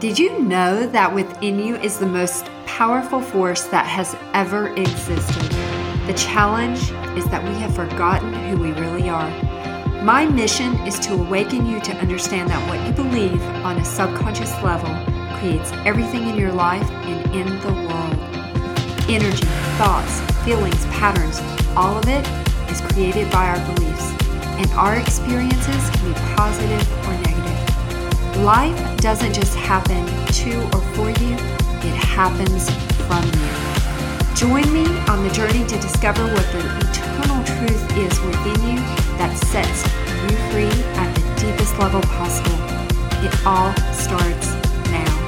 Did you know that within you is the most powerful force that has ever existed? The challenge is that we have forgotten who we really are. My mission is to awaken you to understand that what you believe on a subconscious level creates everything in your life and in the world. Energy, thoughts, feelings, patterns, all of it is created by our beliefs, and our experiences can be positive or negative. Life doesn't just happen to or for you, it happens from you. Join me on the journey to discover what the eternal truth is within you that sets you free at the deepest level possible. It all starts now.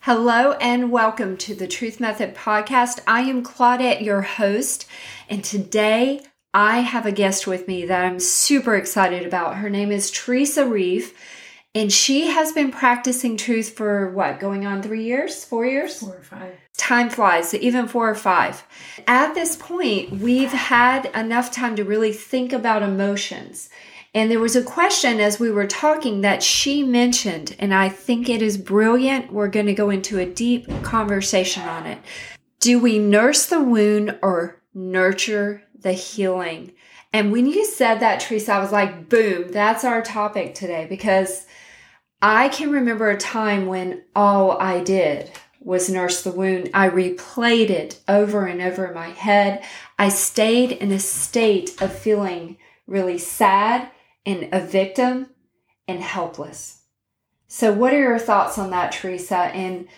Hello and welcome to the Truth Method podcast. I am Claudette, your host, and today I have a guest with me that I'm super excited about. Her name is Teresa Reeve, and she has been practicing truth for what, going on three years, four years? Four or five. Time flies, so even four or five. At this point, we've had enough time to really think about emotions. And there was a question as we were talking that she mentioned, and I think it is brilliant. We're going to go into a deep conversation on it. Do we nurse the wound or nurture the healing. And when you said that, Teresa, I was like, boom, that's our topic today because I can remember a time when all I did was nurse the wound. I replayed it over and over in my head. I stayed in a state of feeling really sad and a victim and helpless. So, what are your thoughts on that, Teresa? And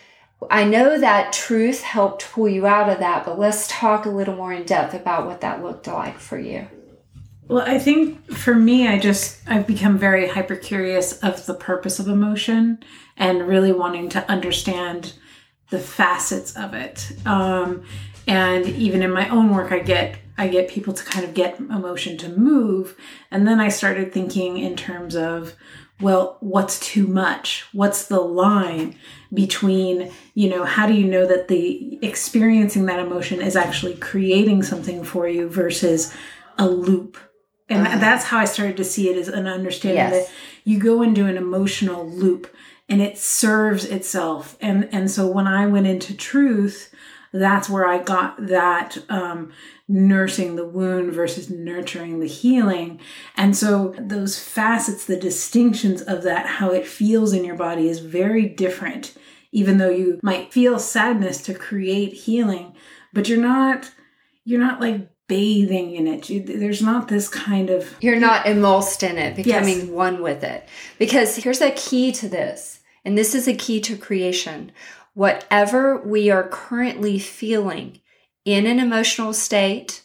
I know that truth helped pull you out of that, but let's talk a little more in depth about what that looked like for you. Well, I think for me, I just, I've become very hyper curious of the purpose of emotion and really wanting to understand the facets of it. Um, and even in my own work, I get, I get people to kind of get emotion to move. And then I started thinking in terms of, well, what's too much? What's the line between, you know, how do you know that the experiencing that emotion is actually creating something for you versus a loop? And uh-huh. that's how I started to see it as an understanding yes. that you go into an emotional loop and it serves itself. And and so when I went into truth, that's where I got that um, nursing the wound versus nurturing the healing. And so those facets, the distinctions of that, how it feels in your body is very different, even though you might feel sadness to create healing, but you're not, you're not like bathing in it. You, there's not this kind of. You're not immersed in it, becoming yes. one with it. Because here's a key to this, and this is a key to creation. Whatever we are currently feeling, in an emotional state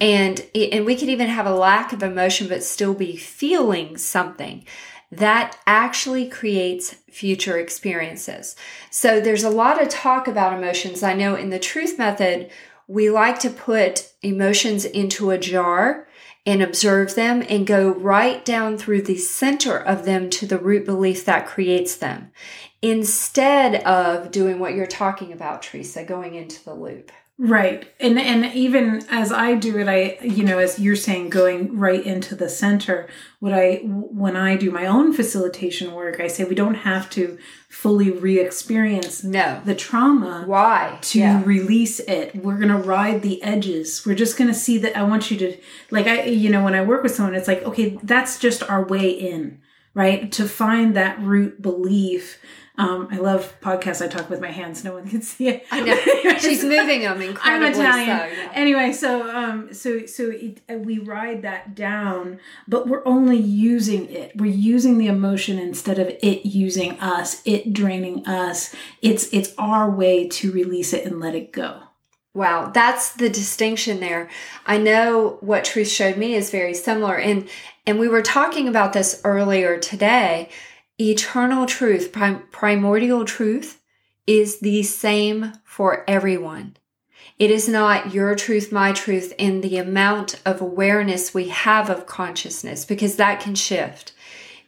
and and we could even have a lack of emotion but still be feeling something that actually creates future experiences. So there's a lot of talk about emotions. I know in the truth method, we like to put emotions into a jar and observe them and go right down through the center of them to the root belief that creates them instead of doing what you're talking about, Teresa, going into the loop. Right. And and even as I do it I you know as you're saying going right into the center what I when I do my own facilitation work I say we don't have to fully re-experience no. the trauma why to yeah. release it. We're going to ride the edges. We're just going to see that I want you to like I you know when I work with someone it's like okay that's just our way in, right? To find that root belief um, I love podcasts. I talk with my hands. No one can see it. I know. She's moving them incredibly. I'm Italian. So, yeah. Anyway, so um, so so it, uh, we ride that down, but we're only using it. We're using the emotion instead of it using us. It draining us. It's it's our way to release it and let it go. Wow, that's the distinction there. I know what truth showed me is very similar and and we were talking about this earlier today eternal truth, prim- primordial truth, is the same for everyone. It is not your truth, my truth, in the amount of awareness we have of consciousness, because that can shift.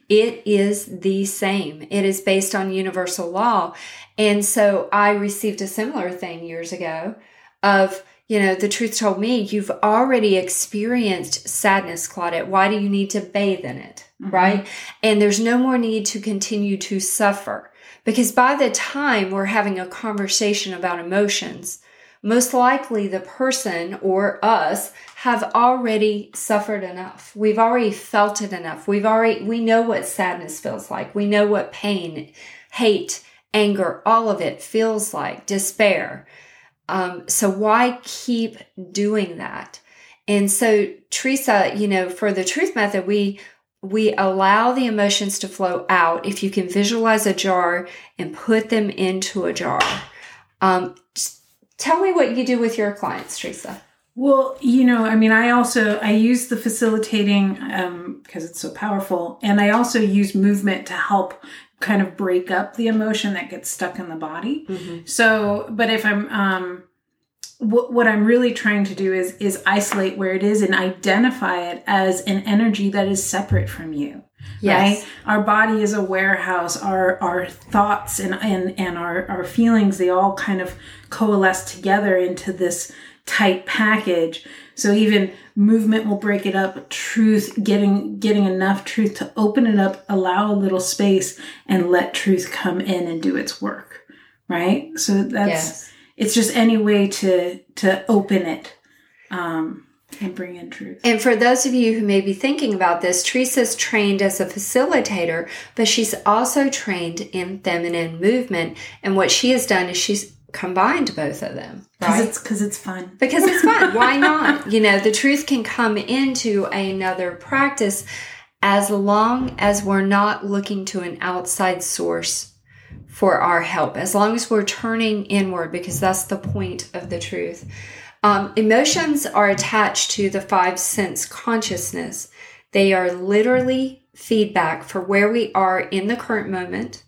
It is the same. It is based on universal law. And so I received a similar thing years ago of you know, the truth told me, you've already experienced sadness, Claudette. Why do you need to bathe in it? Mm-hmm. Right. And there's no more need to continue to suffer because by the time we're having a conversation about emotions, most likely the person or us have already suffered enough. We've already felt it enough. We've already, we know what sadness feels like. We know what pain, hate, anger, all of it feels like, despair. Um, so why keep doing that? And so, Teresa, you know, for the truth method, we we allow the emotions to flow out. If you can visualize a jar and put them into a jar, um, tell me what you do with your clients, Teresa. Well, you know, I mean, I also I use the facilitating um, because it's so powerful, and I also use movement to help kind of break up the emotion that gets stuck in the body. Mm-hmm. So, but if I'm um what, what I'm really trying to do is is isolate where it is and identify it as an energy that is separate from you. Yes. Right? Our body is a warehouse. Our our thoughts and and, and our, our feelings, they all kind of coalesce together into this tight package. So even movement will break it up, truth, getting getting enough truth to open it up, allow a little space and let truth come in and do its work. Right? So that's yes. it's just any way to to open it. Um and bring in truth. And for those of you who may be thinking about this, Teresa's trained as a facilitator, but she's also trained in feminine movement. And what she has done is she's combined both of them because right? it's because it's fun. Because it's fun. Why not? You know the truth can come into another practice as long as we're not looking to an outside source for our help as long as we're turning inward because that's the point of the truth. Um, emotions are attached to the five sense consciousness. They are literally feedback for where we are in the current moment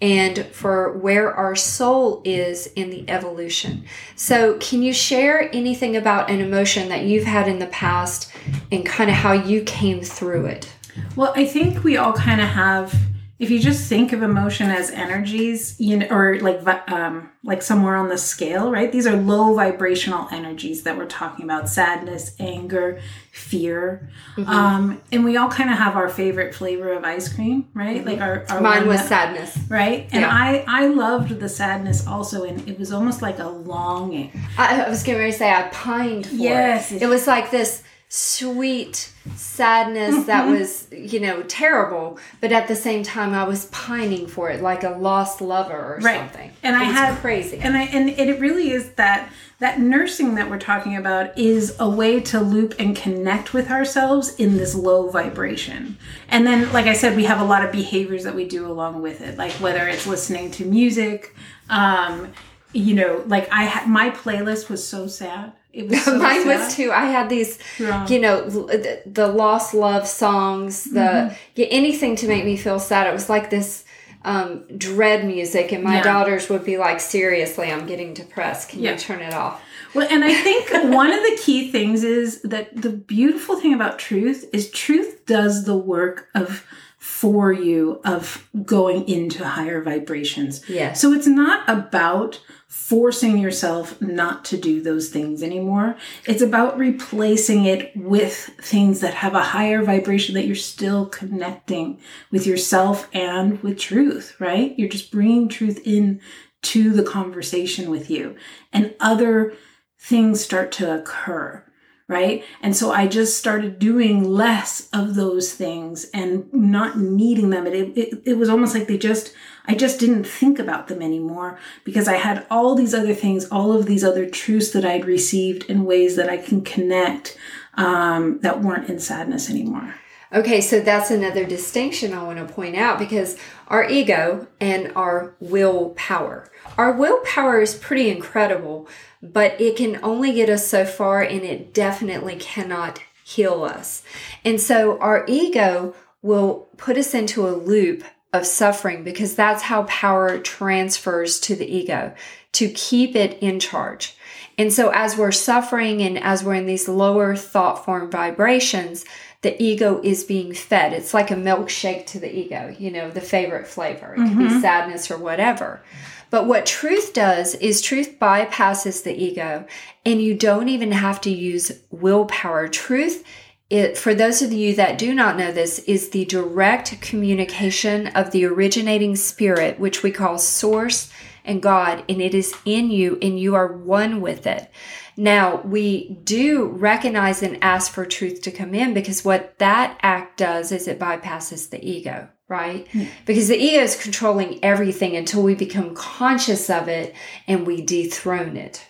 and for where our soul is in the evolution. So, can you share anything about an emotion that you've had in the past and kind of how you came through it? Well, I think we all kind of have if you just think of emotion as energies you know or like um, like somewhere on the scale right these are low vibrational energies that we're talking about sadness anger fear mm-hmm. um, and we all kind of have our favorite flavor of ice cream right mm-hmm. like our, our mine was that, sadness right and yeah. i i loved the sadness also and it was almost like a longing i, I was going to say i pined for yes it. it was like this sweet sadness that mm-hmm. was you know terrible but at the same time i was pining for it like a lost lover or right. something and it i had crazy and i and it really is that that nursing that we're talking about is a way to loop and connect with ourselves in this low vibration and then like i said we have a lot of behaviors that we do along with it like whether it's listening to music um you know like i had my playlist was so sad it was so mine sad. was too. I had these, yeah. you know, the, the, lost love songs, the mm-hmm. yeah, anything to make me feel sad. It was like this um, dread music, and my yeah. daughters would be like, "Seriously, I'm getting depressed. Can you turn it off?" Well, and I think one of the key things is that the beautiful thing about truth is truth does the work of for you of going into higher vibrations. Yeah. So it's not about forcing yourself not to do those things anymore. It's about replacing it with things that have a higher vibration that you're still connecting with yourself and with truth, right? You're just bringing truth in to the conversation with you and other things start to occur right? And so I just started doing less of those things and not needing them. It, it, it was almost like they just, I just didn't think about them anymore because I had all these other things, all of these other truths that I'd received in ways that I can connect um, that weren't in sadness anymore. Okay, so that's another distinction I want to point out because our ego and our willpower. Our willpower is pretty incredible, but it can only get us so far and it definitely cannot heal us. And so our ego will put us into a loop of suffering because that's how power transfers to the ego to keep it in charge. And so as we're suffering and as we're in these lower thought form vibrations, the ego is being fed. It's like a milkshake to the ego, you know, the favorite flavor. It mm-hmm. could be sadness or whatever. But what truth does is truth bypasses the ego and you don't even have to use willpower. Truth it, for those of you that do not know this, is the direct communication of the originating spirit, which we call source and God, and it is in you and you are one with it. Now, we do recognize and ask for truth to come in because what that act does is it bypasses the ego, right? Mm. Because the ego is controlling everything until we become conscious of it and we dethrone it.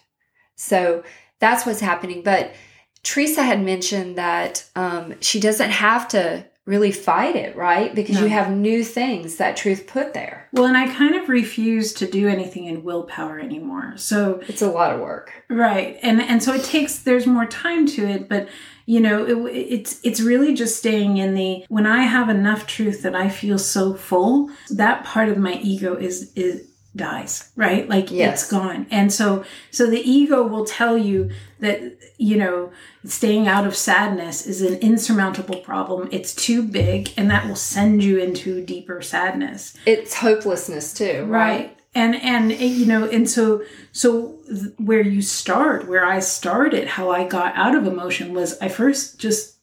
So that's what's happening. But Teresa had mentioned that um, she doesn't have to really fight it, right? Because no. you have new things that truth put there. Well, and I kind of refuse to do anything in willpower anymore. So it's a lot of work. Right. And and so it takes there's more time to it, but you know, it, it's it's really just staying in the when I have enough truth that I feel so full, that part of my ego is is dies right? Like yes. it's gone. And so so the ego will tell you that you know staying out of sadness is an insurmountable problem. It's too big and that will send you into deeper sadness. It's hopelessness too right, right. and and eh, you know and so so where you start where i started how i got out of emotion was i first just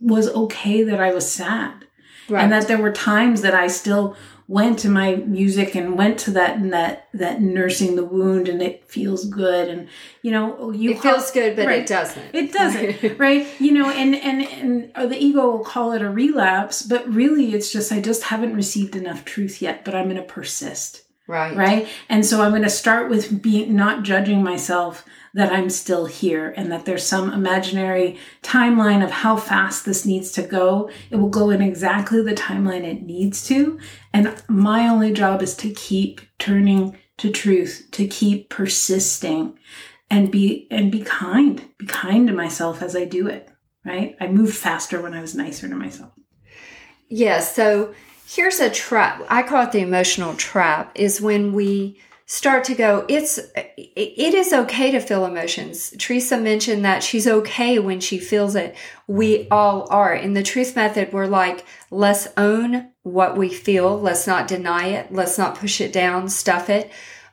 was okay that i was sad right. and that there were times that i still went to my music and went to that and that that nursing the wound and it feels good. And you know you it feels good but right, it doesn't. It doesn't. Right? You know and and and the ego will call it a relapse but really it's just i just haven't received enough truth yet but i'm going to persist. Right. Right? And so i'm going to start with being not judging myself that I'm still here and that there's some imaginary timeline of how fast this needs to go. It will go in exactly the timeline it needs to. And my only job is to keep turning to truth, to keep persisting and be and be kind. Be kind to myself as I do it, right? I moved faster when I was nicer to myself. Yeah, so here's a trap. I call it the emotional trap is when we start to go it's it is okay to feel emotions. Teresa mentioned that she's okay when she feels it. We mm-hmm. all are. In the truth method we're like let's own what we feel. Let's not deny it. Let's not push it down stuff it.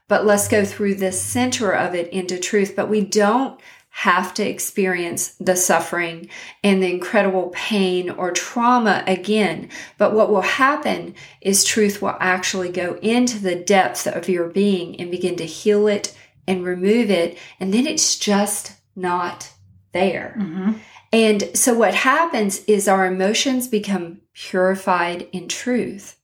But let's go through the center of it into truth. But we don't have to experience the suffering and the incredible pain or trauma again. But what will happen is truth will actually go into the depth of your being and begin to heal it and remove it. And then it's just not there. Mm-hmm. And so what happens is our emotions become purified in truth.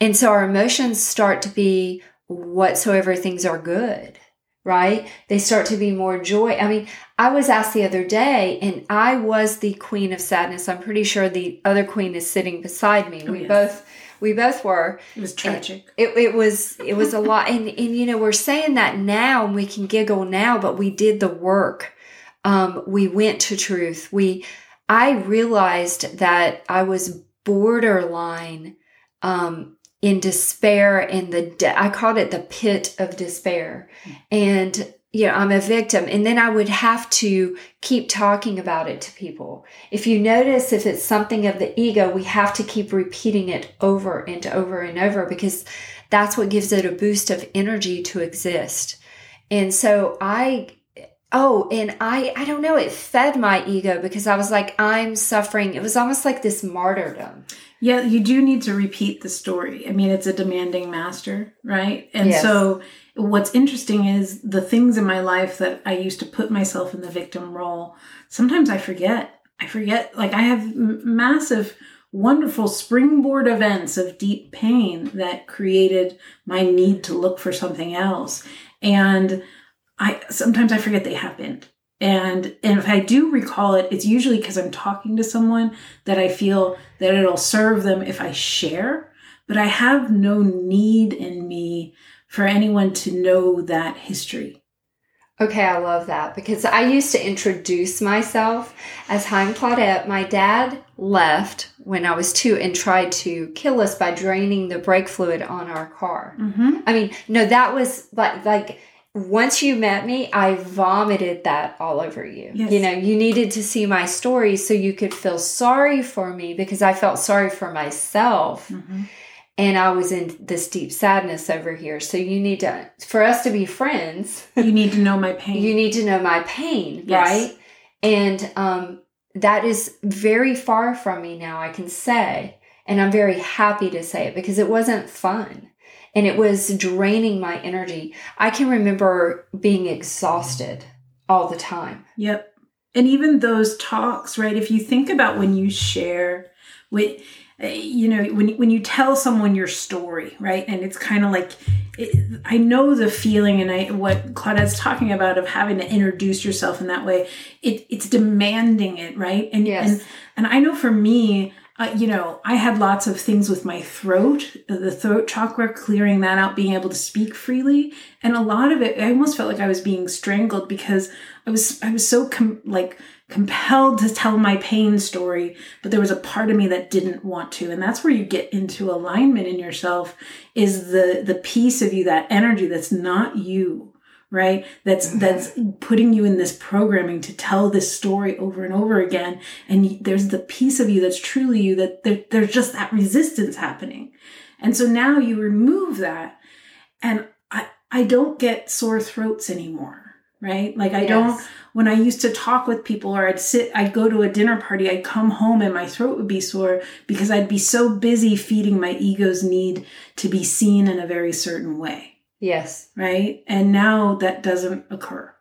And so our emotions start to be whatsoever things are good right? They start to be more joy. I mean, I was asked the other day, and I was the queen of sadness. I'm pretty sure the other queen is sitting beside me. Oh, we yes. both we both were. It was tragic. It, it was it was a lot, and and you know we're saying that now, and we can giggle now, but we did the work. Um, we went to truth. We I realized that I was borderline um, in despair in the de- I called it the pit of despair. And you know, I'm a victim. And then I would have to keep talking about it to people. If you notice, if it's something of the ego, we have to keep repeating it over and over and over because that's what gives it a boost of energy to exist. And so I, oh, and I, I don't know, it fed my ego because I was like, I'm suffering. It was almost like this martyrdom. Yeah, you do need to repeat the story. I mean, it's a demanding master, right? And yes. so what's interesting is the things in my life that I used to put myself in the victim role, sometimes I forget. I forget, like, I have massive, wonderful springboard events of deep pain that created my need to look for something else. And I sometimes I forget they happened. And and if I do recall it, it's usually because I'm talking to someone that I feel that it'll serve them if I share. But I have no need in me for anyone to know that history. Okay, I love that because I used to introduce myself as Hein Claudette. My dad left when I was two and tried to kill us by draining the brake fluid on our car. Mm-hmm. I mean, no, that was like like once you met me, I vomited that all over you. Yes. You know, you needed to see my story so you could feel sorry for me because I felt sorry for myself. Mm-hmm. and I was in this deep sadness over here. So you need to, for us to be friends, you need to know my pain. you need to know my pain, Yes. right? And um, that is very far from me now, I can say. And I'm very happy to say it because it wasn't fun and it was draining my energy. I can remember being exhausted all the time. Yep. And even those talks, right? If you think about when you share with uh, you know when when you tell someone your story, right? And it's kind of like it, I know the feeling and I what Claudette's talking about of having to introduce yourself in that way. It it's demanding it, right? And Yes. and and I know for me, uh, you know, I had lots of things with my throat, the throat chakra, clearing that out, being able to speak freely, and a lot of it, I almost felt like I was being strangled because I was, I was so com- like compelled to tell my pain story, but there was a part of me that didn't want to, and that's where you get into alignment in yourself. Is the the piece of you that energy that's not you right? That's mm-hmm. that's putting you in this programming to tell this story over and over again. And there's the piece of you that's truly you that there, there's just that resistance happening. And so now you remove that. And i i don't get sore throats anymore right? Like i don't when i used to talk with people or i'd sit i'd go to a dinner party i'd come home and my throat would be sore because i'd be so busy feeding my ego's need to be seen in a very certain way Yes. right? And now that doesn't occur.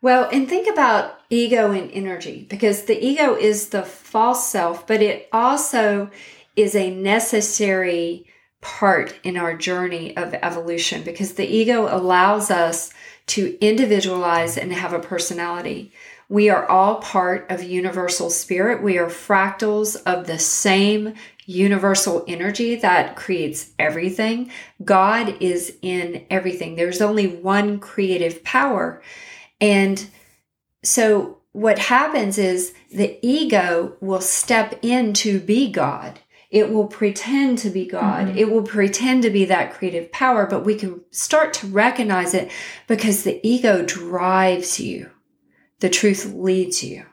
Well, and think about ego and energy because the ego is the false self, but it also is a necessary part in our journey of evolution because the ego allows us to individualize and have a personality. We are all part of universal spirit. We are fractals of the same universal energy that creates everything. God is in everything. There's only one creative power. And so what happens is the ego will step in to be God. It will pretend to be God. Mhm. It will pretend to be that creative power, but we can start to recognize it because the ego drives you. The truth leads you.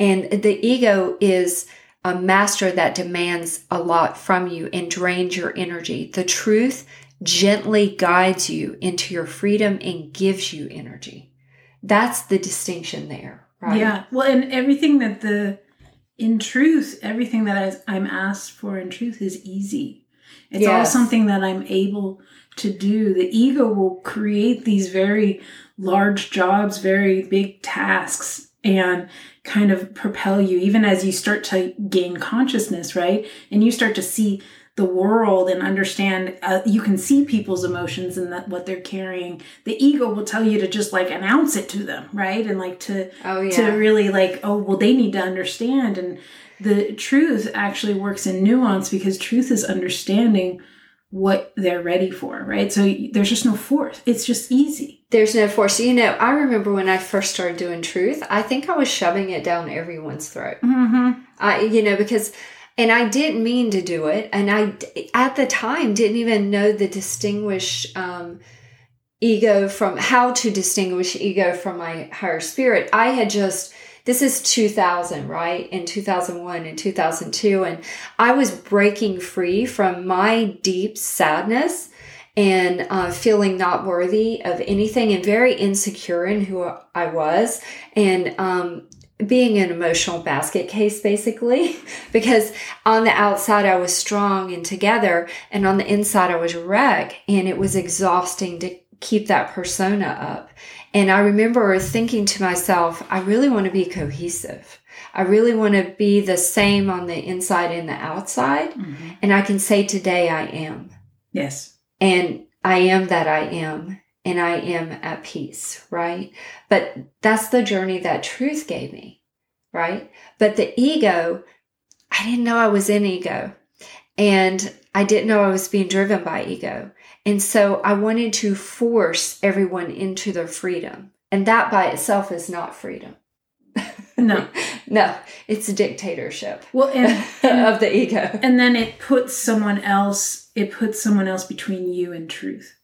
And the ego is a master that demands a lot from you and drains your energy. The truth gently guides you into your freedom and gives you energy. That's the distinction there, right? Yeah. Well, and everything that the, in truth, everything that I'm asked for in truth is easy. It's all something that I'm able to do. The ego will create these very large jobs, very big tasks, and kind of propel you, even as you start to gain consciousness, right? And you start to see the world and understand uh, you can see people's emotions and that what they're carrying the ego will tell you to just like announce it to them right and like to Oh, yeah. to really like oh well they need to understand and the truth actually works in nuance because truth is understanding what they're ready for right so there's just no force it's just easy There's no force. You know, I remember when I first started doing truth, I think I was shoving it down everyone's throat. mm-hmm. I, you know, because, and I didn't mean to do it. And I, at the time, didn't even know the distinguish um, ego from how to distinguish ego from my higher spirit. I had just, this is 2000, right? In 2001 and 2002. And I was breaking free from my deep sadness and uh, feeling not worthy of anything and very insecure in who I was. And, um, being an emotional basket case basically because on the outside I was strong and together and on the inside I was a wreck and it was exhausting to keep that persona up. And I remember thinking to myself, I really want to be cohesive. I really want to be the same on the inside and the outside. Mm-hmm. And I can say today I am. yes And I am that I am. And I am at peace, right? But that's the journey that truth gave me, right? But the ego, I didn't know I was in ego. And I didn't know I was being driven by ego. And so I wanted to force everyone into their freedom. And that by itself is not freedom. no No, it's a dictatorship well and, and of the ego. and then it puts someone else it puts someone else between you and truth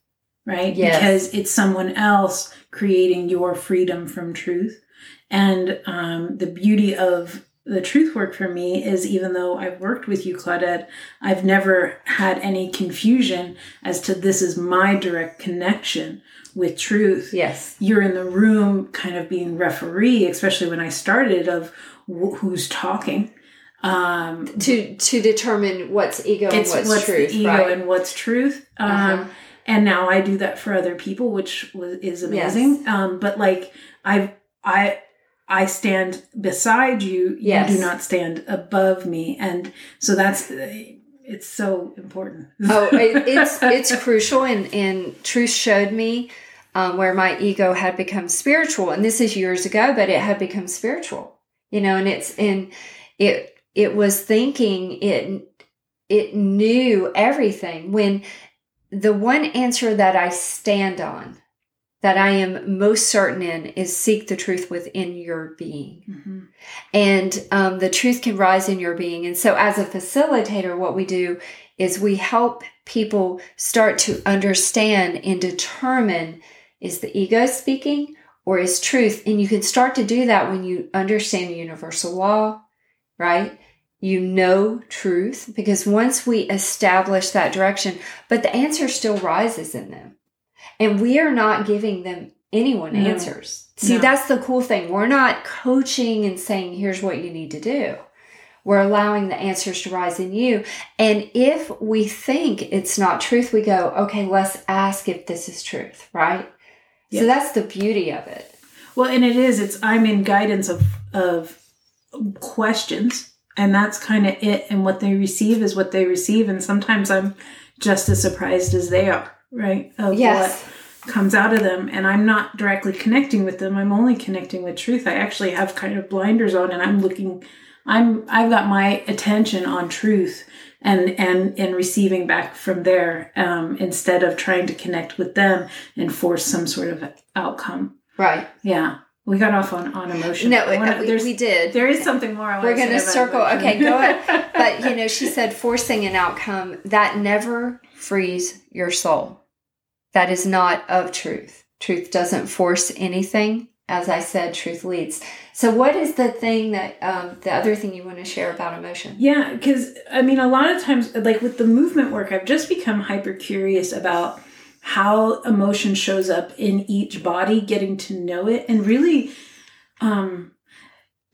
right Yes. because it's someone else creating your freedom from truth and um, the beauty of the truth work for me is even though I've worked with you, Claudette, I've never had any confusion as to this is my direct connection with truth. Yes. You're in the room kind of being referee, especially when I started, of wh- who's talking. Um, To to determine what's ego and what's, what's, truth, ego right? and what's truth. Um, Uh-huh. And now I do that for other people, which was, is amazing. Um, but like I've I, I stand beside you. Yes. You do not stand above me, and so that's it's so important. oh, it, it's it's crucial, and and truth showed me um, where my ego had become spiritual, and this is years ago, but it had become spiritual, you know, and it's and it it was thinking it it knew everything when the one answer that I stand on that I am most certain in is seek the truth within your being. Mhm. and um, the truth can rise in your being. And so, as a facilitator, what we do is we help people start to understand and determine is the ego speaking or is truth. And you can start to do that when you understand universal law, right? You know truth because once we establish that direction, but the answer still rises in them. And we are not giving them anyone No. answers. See, No. that's the cool thing. We're not coaching and saying, here's what you need to do. We're allowing the answers to rise in you. And if we think it's not truth, we go, okay, let's ask if this is truth, right? Yeah. So that's the beauty of it. Well, and it is. It's I'm in guidance of of questions, and that's kind of it. And what they receive is what they receive, and sometimes I'm just as surprised as they are, right? Of Yes. what comes out of them, and I'm not directly connecting with them. I'm only connecting with truth. I actually have kind of blinders on, and I'm looking. I'm I've got my attention on truth and and and receiving back from there um, instead of trying to connect with them and force some sort of outcome. Right. Yeah, we got off on on emotion. No, wanna- we, we did. There is something more. I We're going to circle. Okay, go ahead. But you know, she said forcing an outcome that never frees your soul. That is not of truth. Truth doesn't force anything. As I said, truth leads. So, what is the thing that um, the other thing you want to share about emotion? Yeah, because I mean, a lot of times, like with the movement work, I've just become hyper curious about how emotion shows up in each body, getting to know it, and really, um,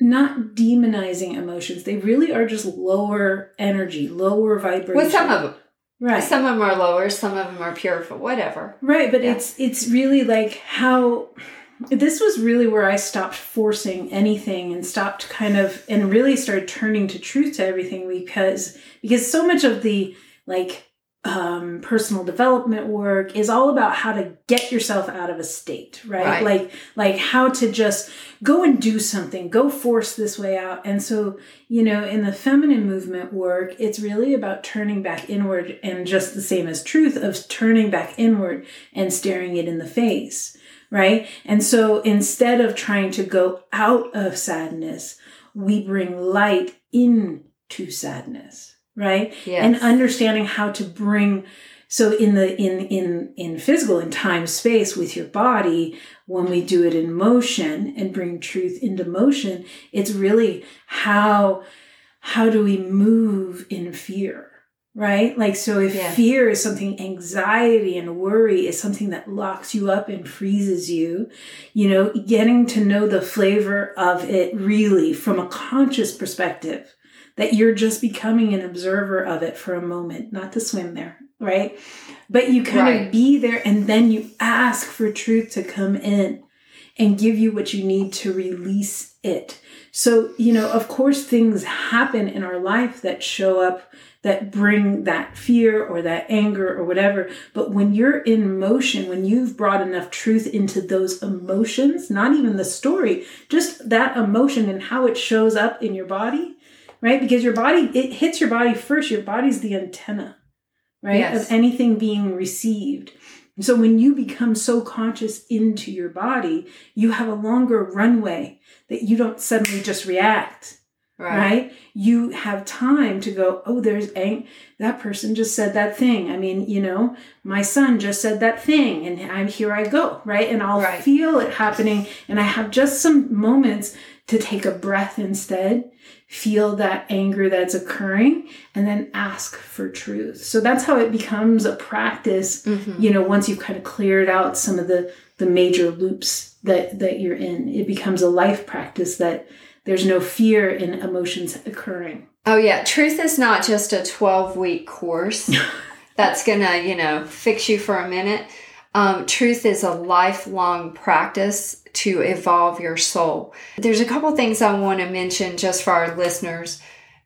not demonizing emotions. They really are just lower energy, lower vibration. Well, some of them. Right? Some of them are lower. Some of them are pure. For whatever. Right, but Yeah. it's it's really like how this was really where I stopped forcing anything and stopped kind of and really started turning to truth to everything because because so much of the like um personal development work is all about how to get yourself out of a state right? Right. like like how to just go and do something go force this way out and so you know in the feminine movement work it's really about turning back inward and just the same as truth of turning back inward and staring it in the face right and so instead of trying to go out of sadness we bring light into sadness right Yes. and understanding how to bring so in the in in in physical in time space with your body when we do it in motion and bring truth into motion it's really how how do we move in fear right like so if Yes. fear is something anxiety and worry is something that locks you up and freezes you you know getting to know the flavor of it really from a conscious perspective that you're just becoming an observer of it for a moment, not to swim there, right? But you kind Right. of be there and then you ask for truth to come in and give you what you need to release it. So, you know, of course, things happen in our life that show up that bring that fear or that anger or whatever. But when you're in motion, when you've brought enough truth into those emotions, not even the story, just that emotion and how it shows up in your body, right? Because your body, it hits your body first. Your body's the antenna, right? Yes. Of anything being received. And so when you become so conscious into your body, you have a longer runway that you don't suddenly just react, right. right. You have time to go, oh, there's ang- that person just said that thing. I mean, you know, my son just said that thing and I'm here I go, right? And I'll right. feel it happening and I have just some moments to take a breath instead, feel that anger that's occurring and then ask for truth. So that's how it becomes a practice, mm-hmm. you know, once you've kind of cleared out some of the the major loops that that you're in. It becomes a life practice that there's no fear in emotions occurring. Oh yeah, truth is not just a 12 week course that's going to, you know, fix you for a minute. Um, truth is a lifelong practice to evolve your soul. There's a couple things I want to mention just for our listeners.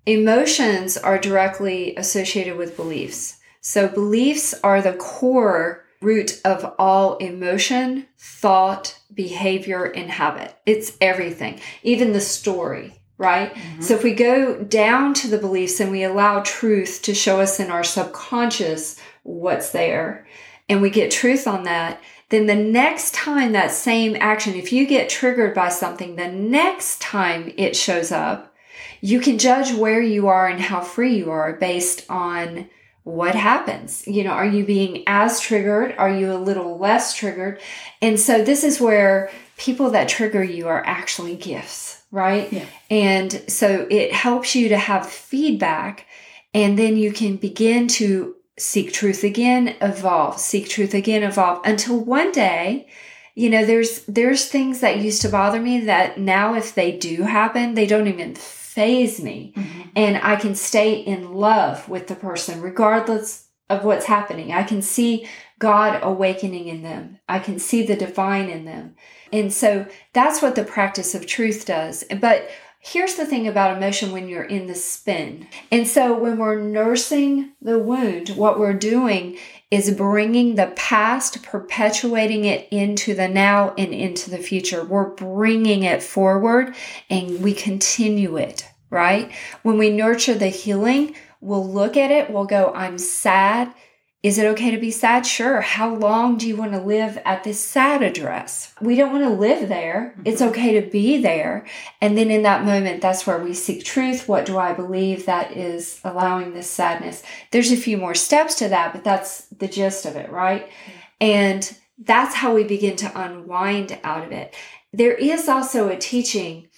Emotions are directly associated with beliefs. So beliefs are the core root of all emotion, thought, behavior, and habit. It's everything, even the story, right? Mm-hmm. So if we go down to the beliefs and we allow truth to show us in our subconscious what's there, and we get truth on that, then the next time that same action, if you get triggered by something, the next time it shows up, you can judge where you are and how free you are based on what happens? You know, are you being as triggered? Are you a little less triggered? And so this is where people that trigger you are actually gifts, right? Yeah. And so it helps you to have feedback and then you can begin to seek truth again, evolve, seek truth again, evolve until one day, you know, there's there's things that used to bother me that now if they do happen, they don't even faze me mm-hmm. and I can stay in love with the person regardless of what's happening. I can see God awakening in them. I can see the divine in them. And so that's what the practice of truth does. But here's the thing about emotion when you're in the spin. And so when we're nursing the wound, what we're doing is bringing the past, perpetuating it into the now and into the future. We're bringing it forward and we continue it, right? When we nurture the healing, we'll look at it, we'll go, I'm sad. Is it okay to be sad? Sure. How long do you want to live at this sad address? We don't want to live there. Mm-hmm. It's okay to be there. And then in that moment, that's where we seek truth. What do I believe that is allowing this sadness? There's a few more steps to that, but that's the gist of it, right? Mm-hmm. And that's how we begin to unwind out of it. There is also a teaching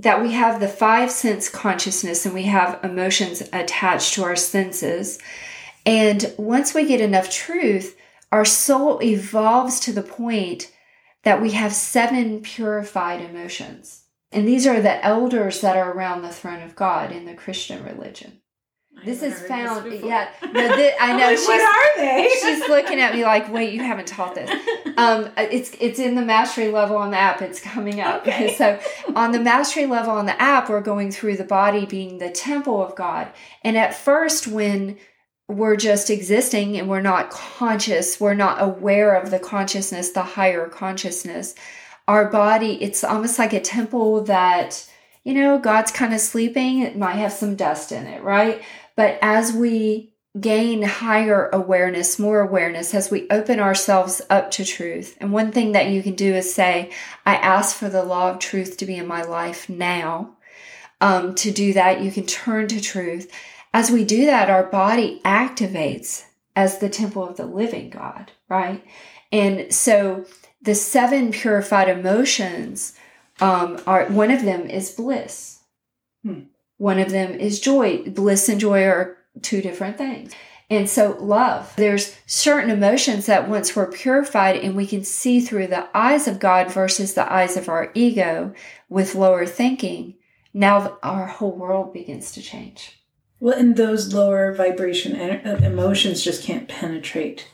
that we have the five sense consciousness and we have emotions attached to our senses and once we get enough truth, our soul evolves to the point that we have seven purified emotions. And these are the elders that are around the throne of God in the Christian religion. This is found, this yeah. No, this, I know. she's, what are they? she's looking at me like, "Wait, you haven't taught this." Um, it's it's in the mastery level on the app. It's coming up. Okay. So on the mastery level on the app, we're going through the body being the temple of God. And at first, when we're just existing and we're not conscious, we're not aware of the consciousness, the higher consciousness. Our body, it's almost like a temple that, you know, God's kind of sleeping. It might have some dust in it, right? But as we gain higher awareness, more awareness, as we open ourselves up to truth. And one thing that you can do is say, I ask for the law of truth to be in my life now. Um, to do that, you can turn to truth as we do that, our body activates as the temple of the living God, right? And so the seven purified emotions um, are one of them is bliss. Hmm. One of them is joy. Bliss and joy are two different things. And so, love, there's certain emotions that once we're purified and we can see through the eyes of God versus the eyes of our ego with lower thinking, now our whole world begins to change. Well, and those lower vibration uh, emotions just can't penetrate.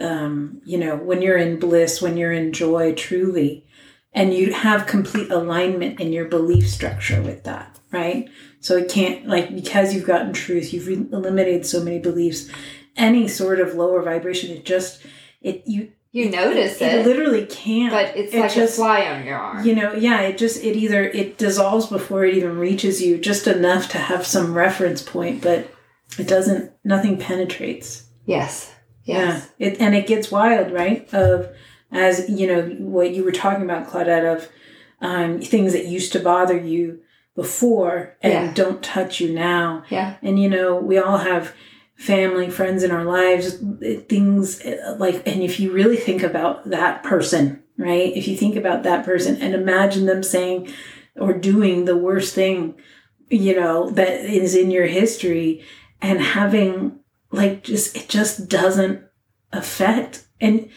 Um, you know, when you're in bliss, when you're in joy, truly, and you have complete alignment in your belief structure with that, right? So it can't, like, because you've gotten truth, you've eliminated so many beliefs, any sort of lower vibration, it just, it, you, you notice it, it, literally can't but it's it like just, a fly on your arm you know yeah it just it either it dissolves before it even reaches you just enough to have some reference point but it doesn't nothing penetrates yes yes yeah it, and it gets wild right of as you know what you were talking about claudette of um, things that used to bother you before and Yeah. don't touch you now. Yeah. And you know, we all have family, friends in our lives, things like, and if you really think about that person, right? If you think about that person and imagine them saying or doing the worst thing, you know, that is in your history and having like just, it just doesn't affect. And,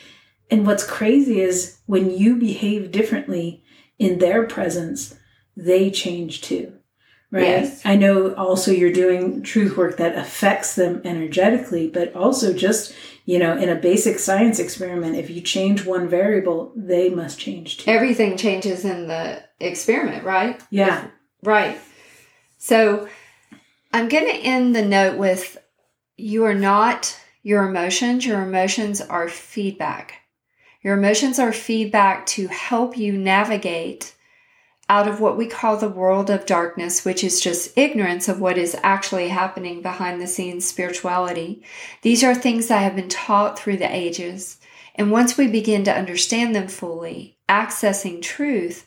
and what's crazy is when you behave differently in their presence, they change too right? Yes. I know also you're doing truth work that affects them energetically, but also just, you know, in a basic science experiment, if you change one variable, they must change too. Everything changes in the experiment, right? Yeah. Right. So I'm going to end the note with you are not your emotions. Your emotions are feedback. Your emotions are feedback to help you navigate out of what we call the world of darkness, which is just ignorance of what is actually happening behind the scenes spirituality. These are things that have been taught through the ages. And once we begin to understand them fully, accessing truth,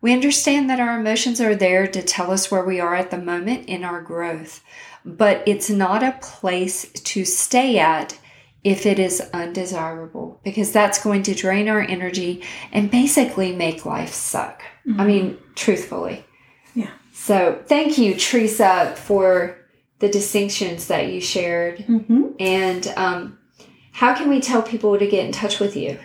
we understand that our emotions are there to tell us where we are at the moment in our growth, but it's not a place to stay at if it is undesirable because that's going to drain our energy and basically make life suck. I mean, truthfully. Yeah. So, thank you, Teresa, for the distinctions that you shared. Mm-hmm. And um, how can we tell people to get in touch with you?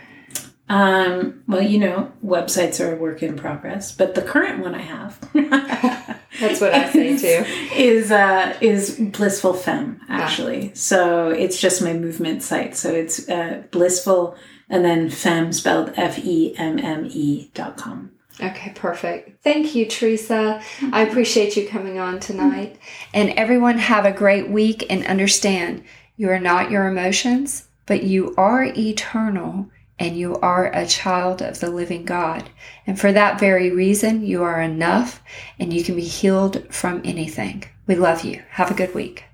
Um, well, you know, websites are a work in progress, but the current one I have That's what I say too. is uh is blissful femme actually so it's just my movement site so it's uh blissful and then femme spelled F E M M E dot com Okay, perfect. Thank you, Teresa. I appreciate you coming on tonight. And everyone, have a great week and understand you are not your emotions, but you are eternal and you are a child of the living God. And for that very reason, you are enough and you can be healed from anything. We love you. Have a good week.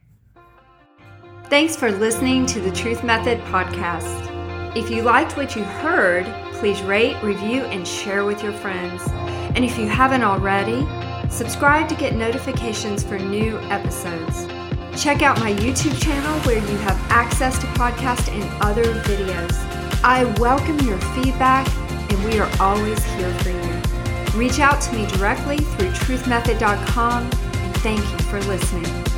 Thanks for listening to the Truth Method podcast. If you liked what you heard, please rate, review, and share with your friends. And if you haven't already, subscribe to get notifications for new episodes. Check out my YouTube channel where you have access to podcasts and other videos. I welcome your feedback, and we are always here for you. Reach out to me directly through truthmethod.com, and thank you for listening.